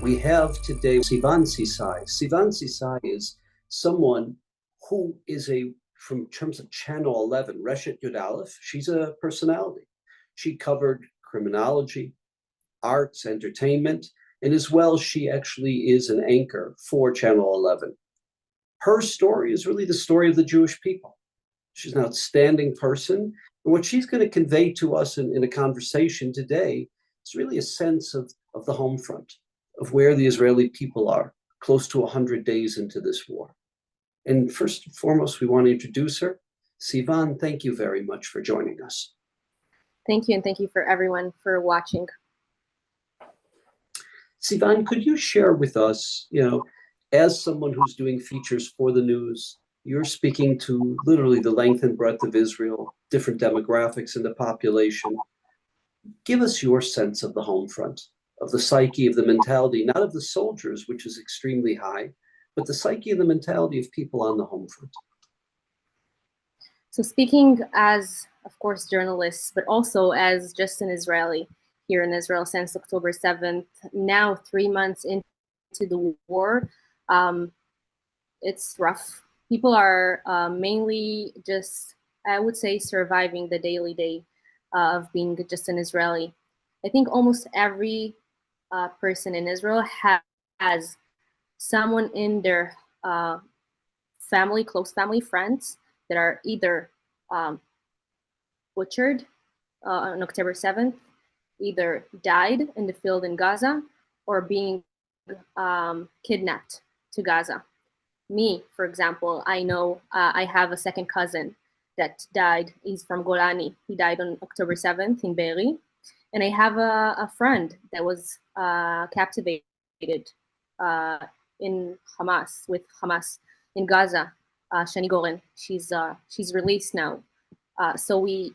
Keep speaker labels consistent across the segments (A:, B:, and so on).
A: We have today Sivan Sisay. Sivan Sisay is someone who is a, from terms of Channel 11, Reshet Yud Aleph, she's a personality. She covered criminology, arts, entertainment, and as well, she actually is an anchor for Channel 11. Her story is really the story of the Jewish people. She's an outstanding person. And what she's going to convey to us in, in a conversation today is really a sense of, of the home front, of where the Israeli people are, close to 100 days into this war. And first and foremost, we want to introduce her. Sivan, thank you very much for joining us.
B: Thank you, and thank you for everyone for watching.
A: Sivan, could you share with us, you know, as someone who's doing features for the news, you're speaking to literally the length and breadth of Israel, different demographics in the population. Give us your sense of the home front, of the psyche, of the mentality, not of the soldiers, which is extremely high, but the psyche and the mentality of people on the home front.
B: So, speaking as, of course, journalists, but also as just an Israeli here in Israel since October 7th, now three months into the war, um, it's rough. People are uh, mainly just, I would say, surviving the daily day uh, of being just an Israeli. I think almost every uh, person in Israel ha- has someone in their uh, family, close family, friends that are either um, butchered uh, on October 7th, either died in the field in Gaza, or being um, kidnapped to Gaza. Me, for example, I know uh, I have a second cousin that died. He's from Golani. He died on October 7th in Be'eri. And I have a, a friend that was uh, captivated uh, in Hamas, with Hamas in Gaza, uh, Shani Goren. She's, uh, she's released now. Uh, so we,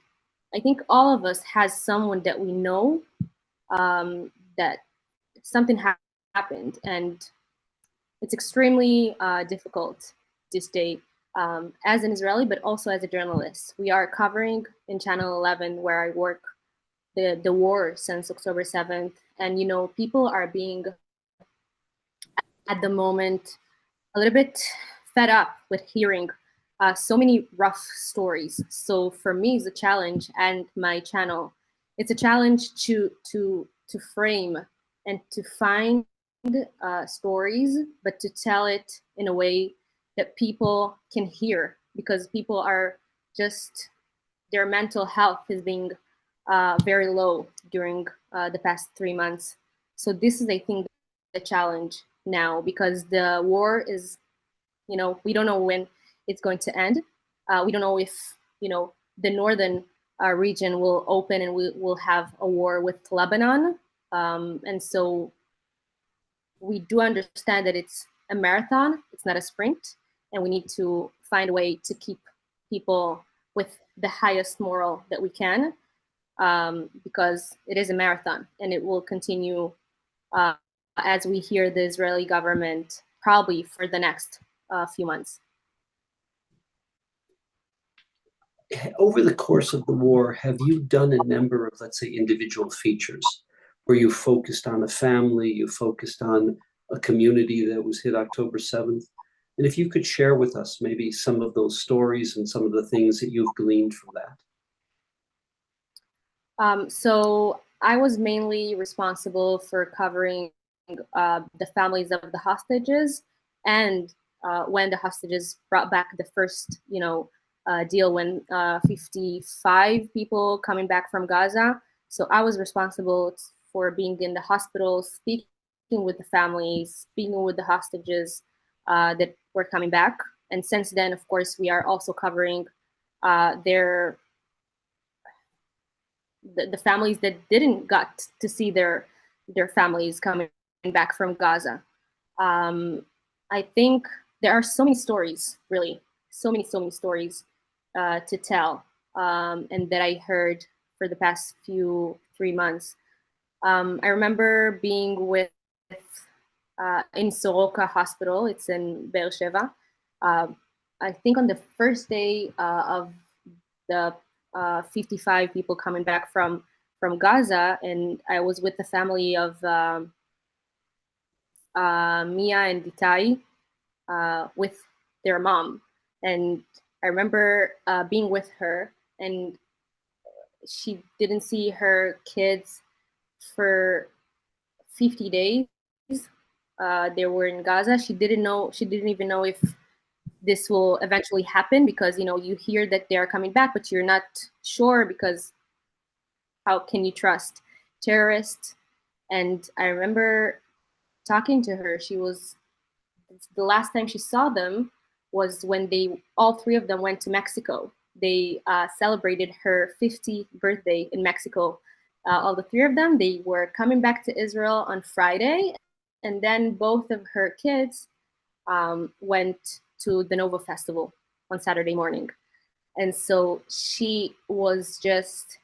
B: I think all of us has someone that we know um, that something ha- happened and it's extremely uh, difficult to stay um, as an Israeli, but also as a journalist. We are covering in Channel 11, where I work, the, the war since October 7th. And, you know, people are being, at the moment, a little bit fed up with hearing uh, so many rough stories. So for me, it's a challenge, and my channel, it's a challenge to to to frame and to find uh, stories, but to tell it in a way that people can hear because people are just their mental health is being uh, very low during uh, the past three months. So this is, I think, the challenge now because the war is, you know, we don't know when it's going to end. Uh, we don't know if, you know, the northern uh, region will open and we will have a war with Lebanon. Um, and so we do understand that it's a marathon, it's not a sprint, and we need to find a way to keep people with the highest moral that we can um, because it is a marathon and it will continue uh, as we hear the Israeli government probably for the next uh, few months.
A: Over the course of the war, have you done a number of, let's say, individual features? where you focused on a family, you focused on a community that was hit October 7th. And if you could share with us maybe some of those stories and some of the things that you've gleaned from that.
B: Um, so I was mainly responsible for covering uh, the families of the hostages and uh, when the hostages brought back the first, you know, uh, deal when uh, 55 people coming back from Gaza. So I was responsible for being in the hospital, speaking with the families, speaking with the hostages uh, that were coming back. And since then, of course, we are also covering uh, their the, the families that didn't got to see their their families coming back from Gaza. Um, I think there are so many stories, really, so many, so many stories uh, to tell, um, and that I heard for the past few three months. Um, I remember being with uh, in Soroka Hospital. It's in Beersheba. Uh, I think on the first day uh, of the uh, 55 people coming back from from Gaza, and I was with the family of um, uh, Mia and Itai uh, with their mom. And I remember uh, being with her, and she didn't see her kids for 50 days. Uh, they were in Gaza. She didn't know. She didn't even know if this will eventually happen because you know you hear that they are coming back, but you're not sure because how can you trust terrorists? And I remember talking to her. She was the last time she saw them was when they all three of them went to Mexico. They uh, celebrated her 50th birthday in Mexico. Uh, all the three of them. They were coming back to Israel on Friday, and then both of her kids um, went to the Nova Festival on Saturday morning. And so she was just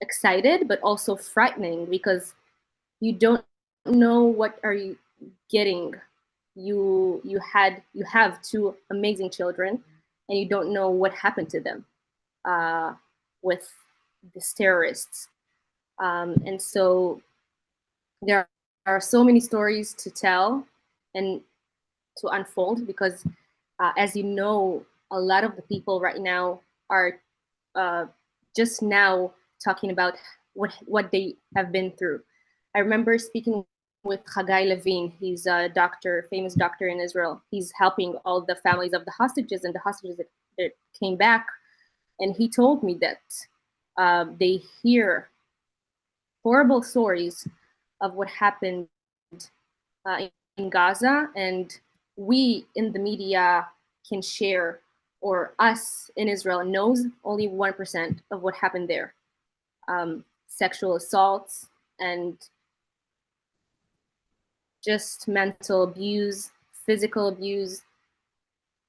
B: excited, but also frightening because you don't know what are you getting you you had you have two amazing children and you don't know what happened to them uh, with these terrorists um, and so there are so many stories to tell and to unfold because uh, as you know a lot of the people right now are uh, just now talking about what what they have been through i remember speaking with Chagai Levine. He's a doctor, famous doctor in Israel. He's helping all the families of the hostages and the hostages that, that came back. And he told me that uh, they hear horrible stories of what happened uh, in Gaza, and we in the media can share, or us in Israel knows only 1% of what happened there. Um, sexual assaults and just mental abuse, physical abuse,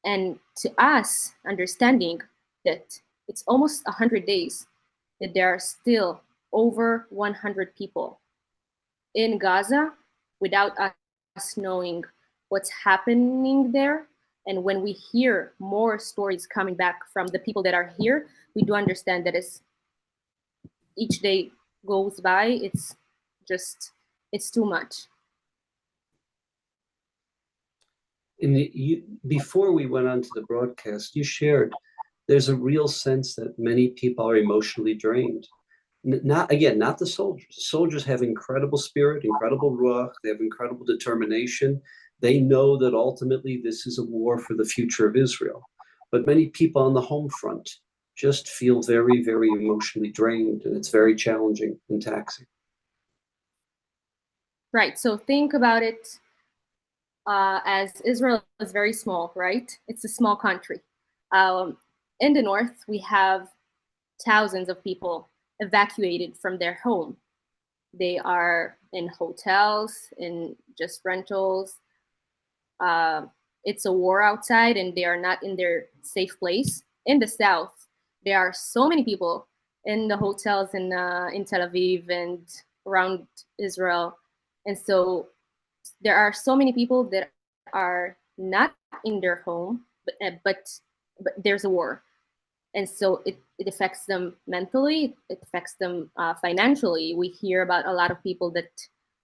B: and to us, understanding that it's almost 100 days that there are still over 100 people in Gaza without us knowing what's happening there. And when we hear more stories coming back from the people that are here, we do understand that as each day goes by, it's just, it's too much.
A: in the, you, before we went on to the broadcast, you shared there's a real sense that many people are emotionally drained. not again, not the soldiers. Soldiers have incredible spirit, incredible ruach. They have incredible determination. They know that ultimately this is a war for the future of Israel. But many people on the home front just feel very, very emotionally drained, and it's very challenging and taxing.
B: Right. So think about it uh, as Israel is very small, right? It's a small country. Um, in the north, we have thousands of people evacuated from their home. They are in hotels, in just rentals. Uh, it's a war outside, and they are not in their safe place. In the south, there are so many people in the hotels in uh, in Tel Aviv and around Israel, and so there are so many people that are not in their home, but uh, but, but there's a war, and so it, it affects them mentally. It affects them uh, financially. We hear about a lot of people that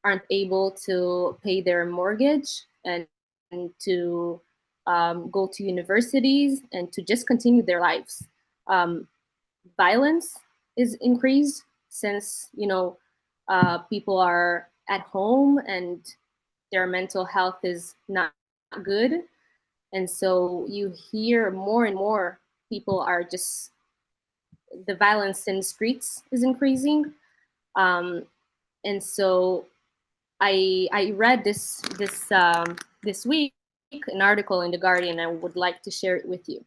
B: aren't able to pay their mortgage and, and to um, go to universities and to just continue their lives. Um, violence is increased since you know uh, people are at home and their mental health is not good. And so you hear more and more people are just the violence in the streets is increasing. Um, and so I I read this this um, this week an article in the Guardian. I would like to share it with you.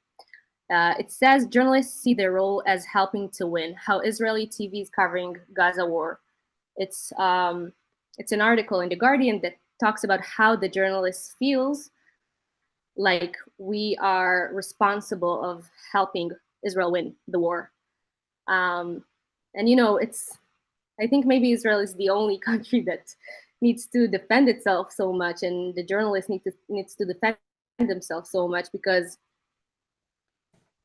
B: Uh, it says journalists see their role as helping to win. How Israeli TV is covering Gaza war. It's um, it's an article in the Guardian that talks about how the journalist feels like we are responsible of helping Israel win the war. Um, and you know, it's I think maybe Israel is the only country that needs to defend itself so much, and the journalists need to needs to defend themselves so much because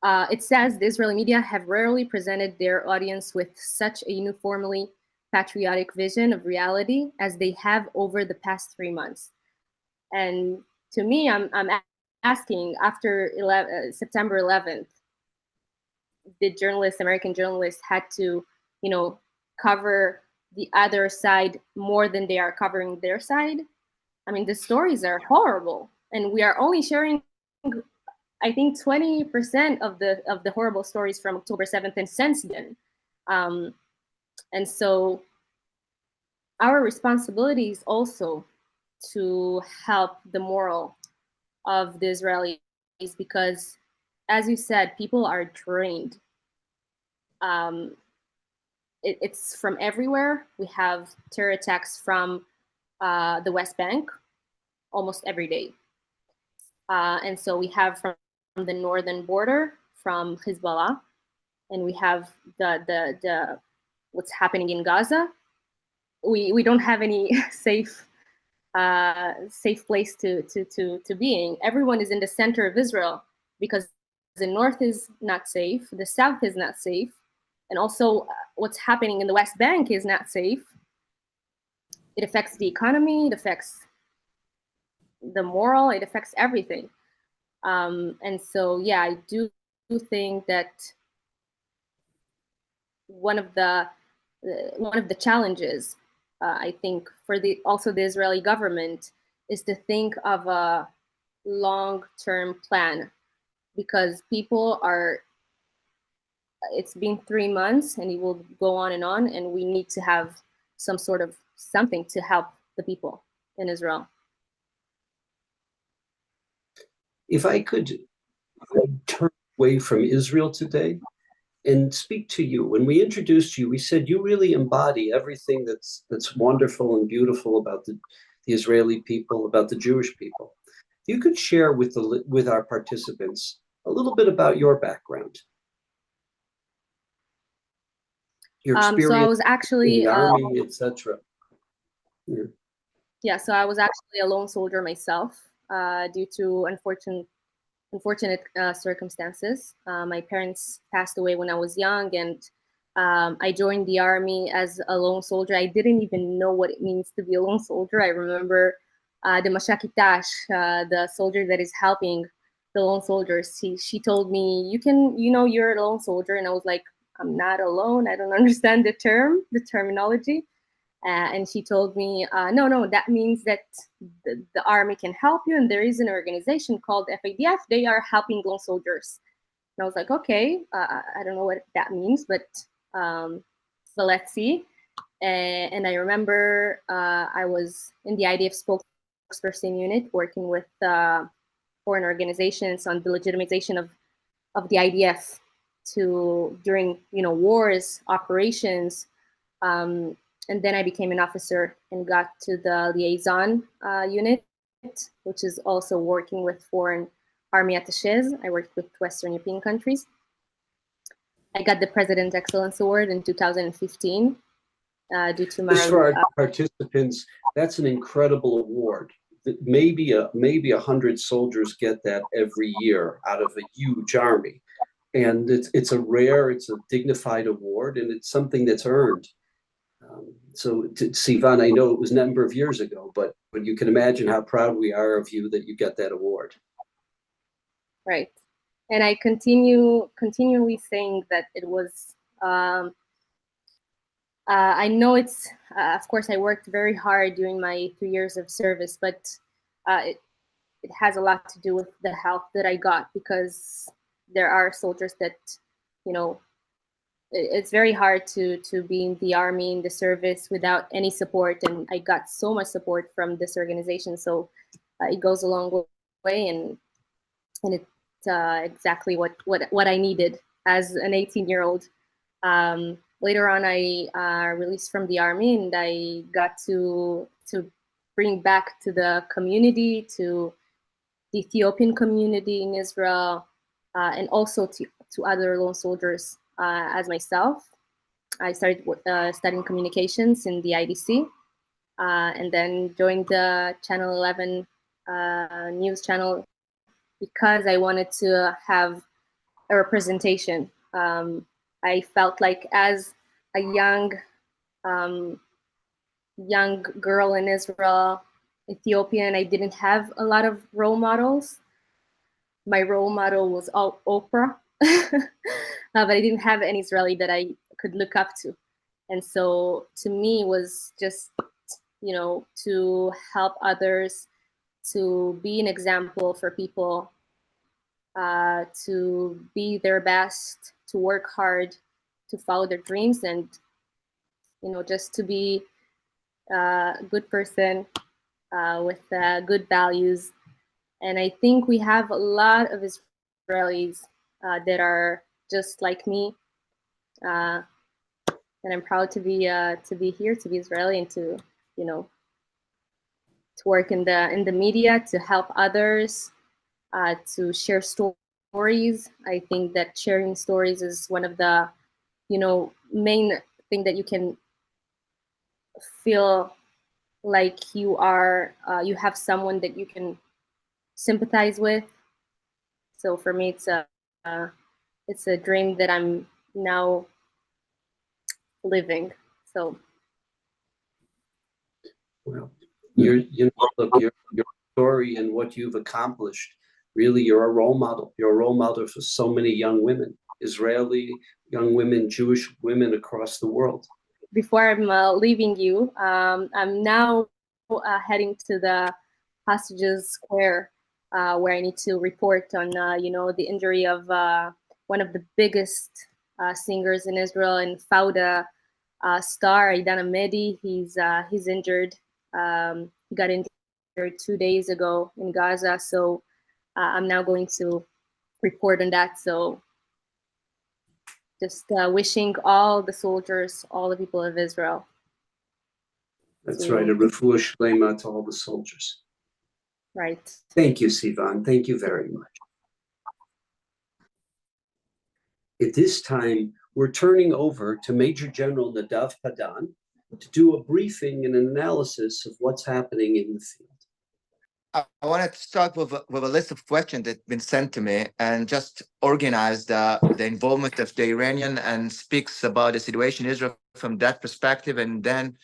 B: uh, it says the Israeli media have rarely presented their audience with such a uniformly patriotic vision of reality as they have over the past three months. And to me, I'm, I'm asking after 11, uh, September 11th, the journalists, American journalists, had to, you know, cover the other side more than they are covering their side. I mean, the stories are horrible, and we are only sharing, I think, 20% of the of the horrible stories from October 7th and since then. Um, and so, our responsibility is also to help the moral of the Israelis because, as you said, people are drained. Um, it, it's from everywhere. We have terror attacks from uh, the West Bank almost every day. Uh, and so we have from the northern border from Hezbollah, and we have the, the, the what's happening in Gaza. We, we don't have any safe uh, safe place to, to, to, to being. Everyone is in the center of Israel because the north is not safe, the south is not safe, and also uh, what's happening in the West Bank is not safe. It affects the economy, it affects the moral, it affects everything. Um, and so, yeah, I do think that one of the uh, one of the challenges uh, I think, for the also the Israeli government is to think of a long-term plan because people are it's been three months and it will go on and on and we need to have some sort of something to help the people in israel
A: if i could turn away from israel today and speak to you. When we introduced you, we said you really embody everything that's that's wonderful and beautiful about the, the Israeli people, about the Jewish people. You could share with the with our participants a little bit about your background.
B: Your um, so I was actually
A: in the uh, army, etc.
B: Yeah. yeah, so I was actually a lone soldier myself uh, due to unfortunate unfortunate uh, circumstances. Uh, my parents passed away when I was young, and um, I joined the army as a lone soldier. I didn't even know what it means to be a lone soldier. I remember uh, the Mashakitash, uh, the soldier that is helping the lone soldiers. She, she told me, "You can, you know, you're a lone soldier," and I was like, "I'm not alone. I don't understand the term, the terminology." Uh, and she told me, uh, no, no, that means that the, the, army can help you. And there is an organization called FIDF. They are helping lone soldiers. And I was like, okay, uh, I don't know what that means, but um, so let's see. And, I remember uh, I was in the IDF spokesperson unit working with uh, foreign organizations on the legitimization of, of the IDF to during you know wars, operations, um, and then I became an officer and got to the liaison uh, unit, which is also working with foreign army attaches. I worked with Western European countries. I got the President Excellence Award in 2015 uh, due to my.
A: Just for our uh, participants, that's an incredible award. Maybe a maybe a hundred soldiers get that every year out of a huge army, and it's it's a rare, it's a dignified award, and it's something that's earned. Um, so, to, Sivan, I know it was a number of years ago, but but you can imagine how proud we are of you that you get that award.
B: Right, and I continue continually saying that it was. Um, uh, I know it's, uh, of course, I worked very hard during my three years of service, but uh, it, it has a lot to do with the help that I got because there are soldiers that, you know, it's very hard to to be in the army in the service without any support. And i got so much support from this organization. So uh, it goes a long way and and it's uh, exactly what what what i needed as an 18 year old um, later on i uh, released from the army and i got to to bring back to the community to the ethiopian community in israel uh, and also to, to other lone soldiers uh, as myself. I started uh, studying communications in the IDC uh, and then joined the Channel 11 news channel because I wanted to have a representation. Um, I felt like as a young um, young girl in Israel, Ethiopian. I didn't have a lot of role models. My role model was all Oprah, uh, but I didn't have any Israeli that I could look up to. And so to me was just, you know, to help others, to be an example for people, uh, to be their best, to work hard, to follow their dreams, and you know, just to be a good person uh, with uh, good values. And I think we have a lot of Israelis uh, that are just like me. Uh, and I'm proud to be uh, to be here, to be Israeli, and to you know to work in the in the media, to help others, uh, to share stories. I think that sharing stories is one of the you know main thing that you can feel like you are uh, you have someone that you can sympathize with. So for me it's a uh, it's a dream that i'm now living. So.
A: Well your you know your, your story and what you've accomplished really you're a role model. You're a role model for so many young women israeli young women jewish women across the world.
B: Before I'm uh, leaving you, um, I'm now uh, heading to the Hostages Square, uh, where I need to report on, uh, you know, the injury of uh, one of the biggest uh, singers in Israel and Fauda star, Idan Amedi. He's he's injured. Um, he got injured two days ago in Gaza, so I'm now going to report on that. So just uh, wishing all the soldiers, all the people of Israel.
A: That's right, a refuah shlema to all the soldiers.
B: Right.
A: Thank you, Sivan. Thank you very much. At this time, we're turning over to Major General Nadav Padan to do a briefing and an analysis of what's happening in the field.
C: I, I wanted to start with a, with a list of questions that have been sent to me and just organize the, the involvement of the Iranian and speaks about the situation in Israel from that perspective and then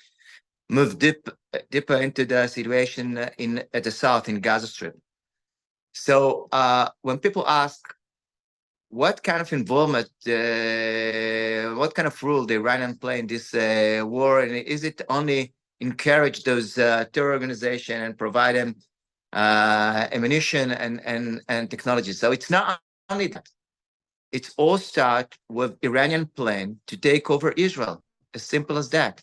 C: move deep, deeper into the situation in at the south in Gaza Strip. So uh, when people ask what kind of involvement, uh, what kind of role the Iranian play in this uh, war, and is it only encourage those uh, terror organization and provide them uh, ammunition and, and, and technology. So it's not only that. It's all start with Iranian plan to take over Israel. As simple as that.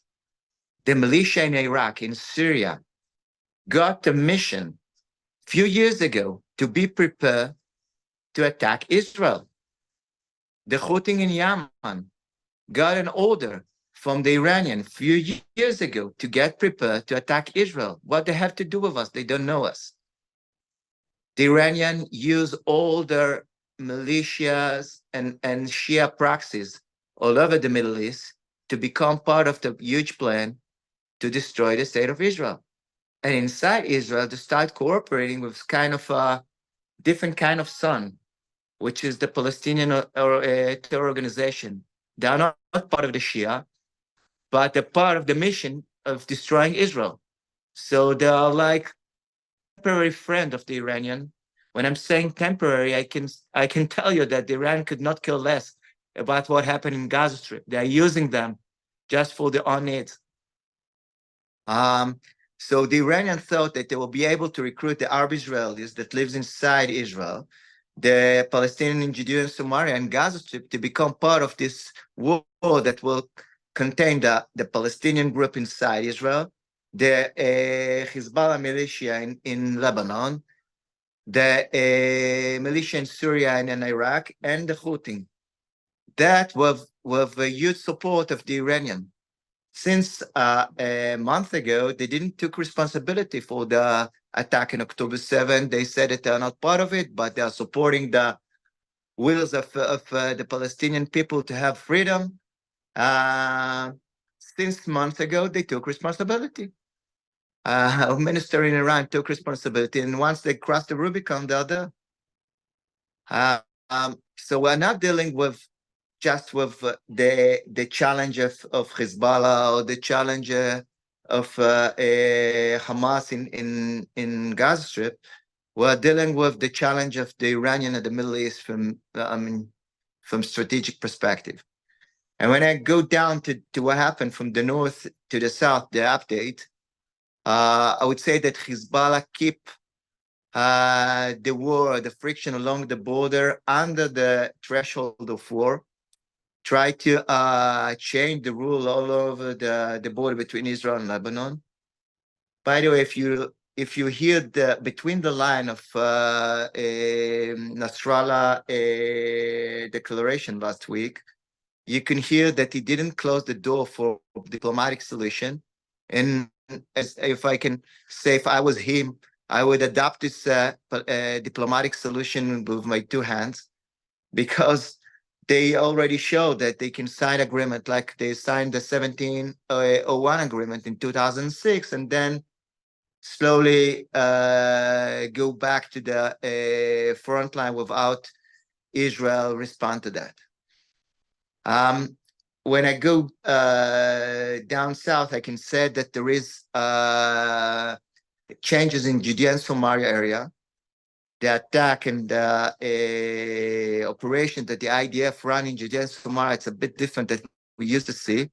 C: The militia in Iraq, in Syria, got a mission a few years ago to be prepared to attack Israel. The Houthi in Yemen got an order from the Iranian a few years ago to get prepared to attack Israel. What they have to do with us? They don't know us. The Iranian use all their militias and, and Shia proxies all over the Middle East to become part of the huge plan to destroy the state of Israel. And inside Israel, to start cooperating with kind of a different kind of sun, which is the Palestinian or, or uh, terror organization. They are not, not part of the Shia, but they're part of the mission of destroying Israel. So they are like temporary friend of the Iranian. When I'm saying temporary, I can I can tell you that Iran could not care less about what happened in Gaza Strip. They are using them just for their own needs. Um, so the Iranian thought that they will be able to recruit the Arab Israelis that lives inside Israel, the Palestinian, Judea, and Samaria, and Gaza Strip to become part of this war that will contain the, the Palestinian group inside Israel the uh, Hezbollah militia in, in Lebanon, the uh, militia in Syria and in Iraq, and the Houthi. That was with the huge support of the Iranian. Since uh, a month ago, they didn't took responsibility for the attack in October 7. They said that they're not part of it, but they are supporting the wills of, of uh, the Palestinian people to have freedom. Uh, since months ago, they took responsibility uh, minister in Iran took responsibility, and once they crossed the Rubicon, the other. Uh, um, so we're not dealing with just with uh, the the challenge of, of Hezbollah or the challenge uh, of uh, Hamas in, in, in Gaza Strip. We're dealing with the challenge of the Iranian and the Middle East from, I mean, from strategic perspective. And when I go down to, to what happened from the north to the south, the update, uh, I would say that Hezbollah keep uh, the war, the friction along the border under the threshold of war, try to uh, change the rule all over the, the border between Israel and Lebanon. By the way, if you if you hear the between the line of uh, Nasrallah declaration last week, you can hear that he didn't close the door for diplomatic solution. And as, if I can say, if I was him, I would adopt this uh, uh, diplomatic solution with my two hands, because they already show that they can sign agreement like they signed the 1701 agreement in 2006 and then slowly uh, go back to the uh, front line without Israel respond to that. Um, when I go uh, down south, I can say that there is uh, changes in Judea and Samaria area the attack and the uh, operation that the IDF run in Judea and Samaria, it's a bit different than we used to see.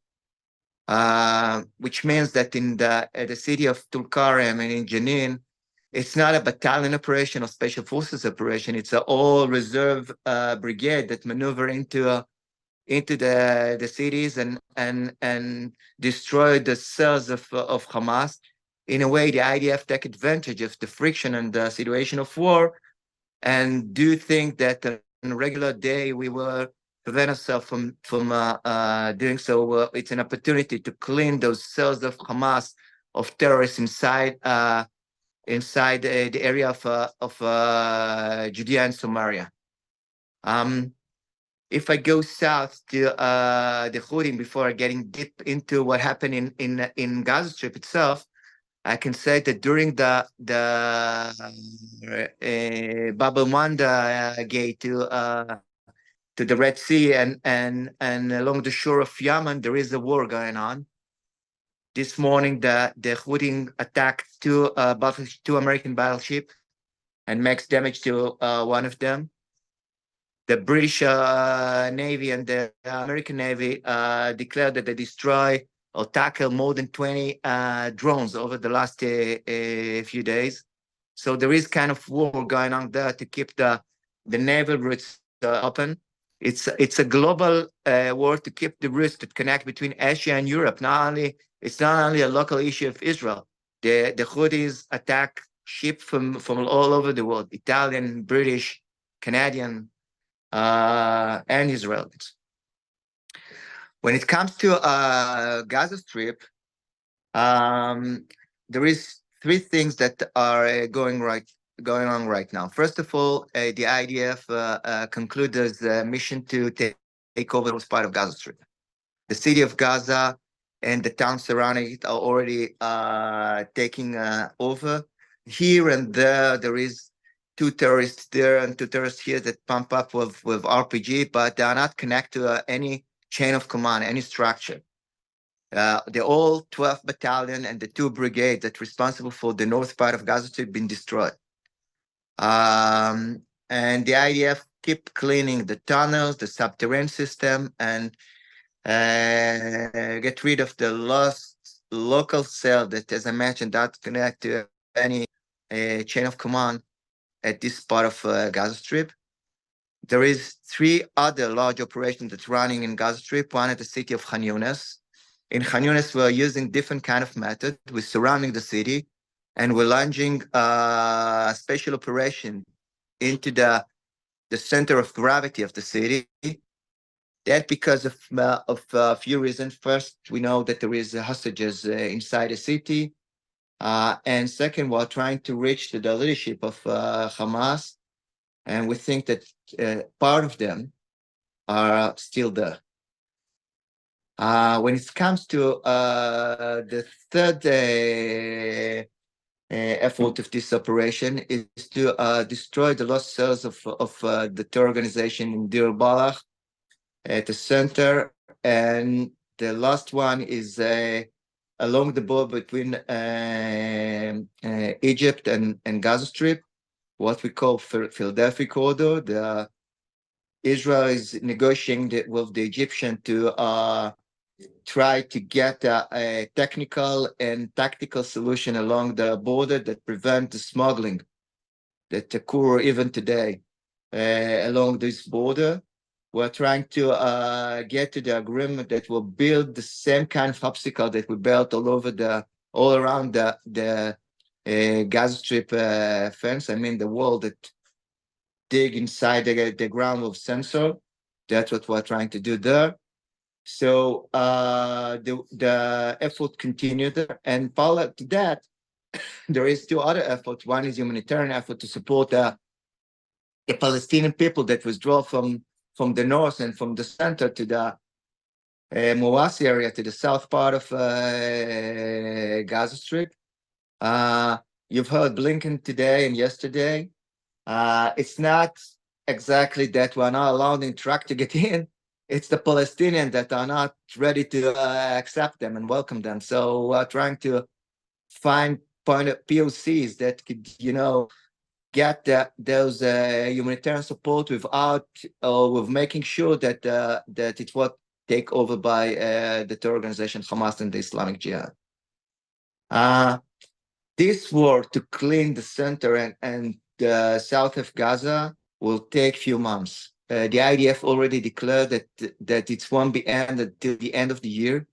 C: Uh, which means that in the uh, the city of Tulkarem and in Jenin, it's not a battalion operation or special forces operation. It's an all reserve uh, brigade that maneuver into uh, into the the cities and and and destroy the cells of of Hamas in a way, the IDF take advantage of the friction and the situation of war, and do think that on a regular day we will prevent ourselves from from uh, uh, doing so. Uh, it's an opportunity to clean those cells of Hamas of terrorists inside uh, inside the area of uh, of uh, Judea and Samaria. Um, if I go south to the Houthim before getting deep into what happened in in in Gaza Strip itself, I can say that during the the uh, Bab uh, gate to uh, to the Red Sea and and and along the shore of Yemen, there is a war going on. This morning, the the Houthi attacked two uh, two American battleships and makes damage to uh, one of them. The British uh, Navy and the American Navy uh, declared that they destroy or tackle more than 20 uh, drones over the last uh, uh, few days. So there is kind of war going on there to keep the the naval routes uh, open. It's it's a global war to keep the routes that connect between Asia and Europe. Not only it's not only a local issue of Israel. The the Houthis attack ships from from all over the world: Italian, British, Canadian, uh, and Israelis. When it comes to uh, Gaza Strip, um, there is three things that are uh, going right going on right now. First of all, uh, the IDF uh, uh, concluded a mission to take, take over this part of Gaza Strip. The city of Gaza and the towns surrounding it are already uh, taking uh, over. Here and there, there is two terrorists there and two terrorists here that pump up with, with RPG, but they are not connected to uh, any chain of command, any structure. Uh, the all 12th battalion and the two brigades that responsible for the north part of Gaza have been destroyed. Um, and the IDF keep cleaning the tunnels, the subterranean system, and uh, get rid of the lost local cell that, as I mentioned, that connect to any uh, chain of command at this part of uh, Gaza Strip. There is three other large operations that's running in Gaza Strip, one at the city of Khan Yunis. In Khan Yunis, we're using different kind of method. We're surrounding the city and we're launching a special operation into the, the center of gravity of the city. That because of, uh, of a few reasons. First, we know that there is hostages uh, inside the city. Uh, and second, we're trying to reach the leadership of uh, Hamas and we think that uh, part of them are still there. Uh, when it comes to uh, the third uh, uh, effort of this operation is to uh, destroy the lost cells of, of the terror organization in Deir Balah. at the center, and the last one is along the border between Egypt and, and Gaza Strip, what we call Philadelphia corridor. The Israel is negotiating with the Egyptian to uh, try to get a, a, technical and tactical solution along the border that prevent the smuggling that occur even today uh, along this border. We're trying to uh, get to the agreement that will build the same kind of obstacle that we built all over the all around the the uh, Gaza Strip uh, fence. I mean the wall that dig inside the, the ground of sensor. That's what we're trying to do there. So uh, the the effort continued, and parallel to that, there is two other efforts. One is humanitarian effort to support the, the Palestinian people that withdraw from from the north and from the center to the uh, area to the south part of uh, Gaza Strip. Uh, you've heard Blinken today and yesterday. Uh, it's not exactly that we're not allowed in truck to get in it's the Palestinians that are not ready to uh, accept them and welcome them. So we're trying to find point of POCs that could, you know, get that those uh, humanitarian support without or with making sure that uh, that it will take over by uh, the terror organization Hamas and the Islamic Jihad. Uh, this war to clean the center and, and the south of Gaza will take few months. Uh, the IDF already declared that that it won't be ended until the end of the year.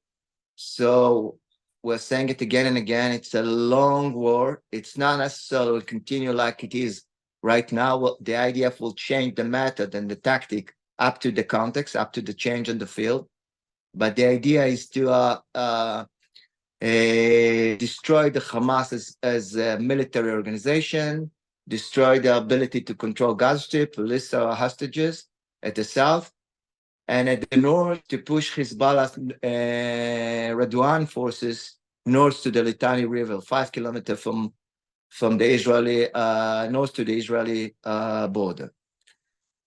C: So we're saying it again and again. It's a long war. It's not necessarily continue like it is right now. Well, the IDF will change the method and the tactic up to the context, up to the change in the field. But the idea is to uh, uh, uh, destroy the Hamas as, as a military organization, destroy the ability to control Gaza Strip, release our hostages at the south, and at the north to push Hezbollah uh, Radwan forces north to the Litani River, five kilometers from from the Israeli uh, north to the Israeli uh, border.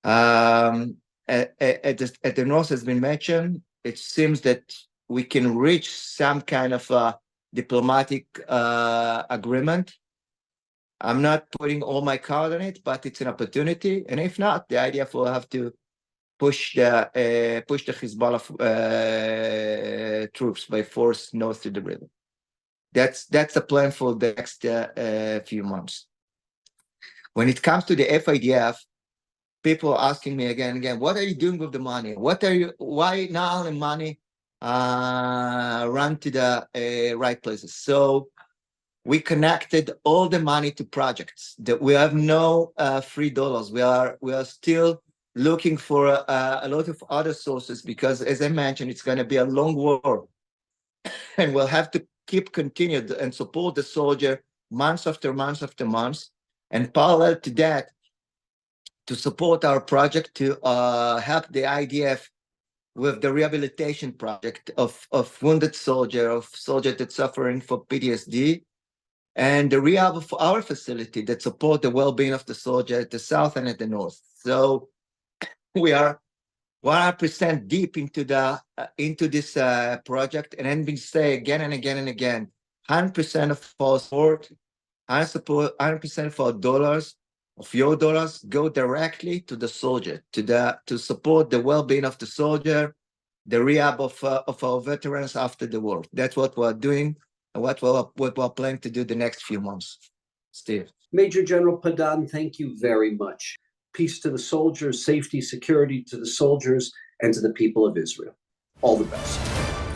C: Um, at, at, the, at the north has been mentioned. It seems that we can reach some kind of a diplomatic uh, agreement I'm not putting all my card on it, but it's an opportunity. And if not, the IDF will have to push the uh, push the Hezbollah uh, troops by force north to the river. That's that's the plan for the next uh, uh few months. When it comes to the FIDF, people are asking me again and again, what are you doing with the money? What are you? Why not the money uh, run to the uh, right places? So we connected all the money to projects. That we have no uh, free dollars. We are we are still looking for uh, a lot of other sources because as i mentioned it's going to be a long war. And we'll have to keep continued and support the soldier months after months after months. And parallel to that to support our project to uh, help the idf with the rehabilitation project of, of wounded soldier of soldier that's suffering for ptsd and the rehab of our facility that support the well-being of the soldier at the south and at the north. So we are 100% deep into the uh, into this uh, project, and then we say again and again and again, 100% of our support, 100% of our dollars, of your dollars, go directly to the soldier, to the to support the well-being of the soldier, the rehab of uh, of our veterans after the war. That's what we're doing and what we're, what we're planning to do the next few months. Steve.
A: Major General Padan, thank you very much. Peace to the soldiers, safety, security to the soldiers, and to the people of Israel. All the best.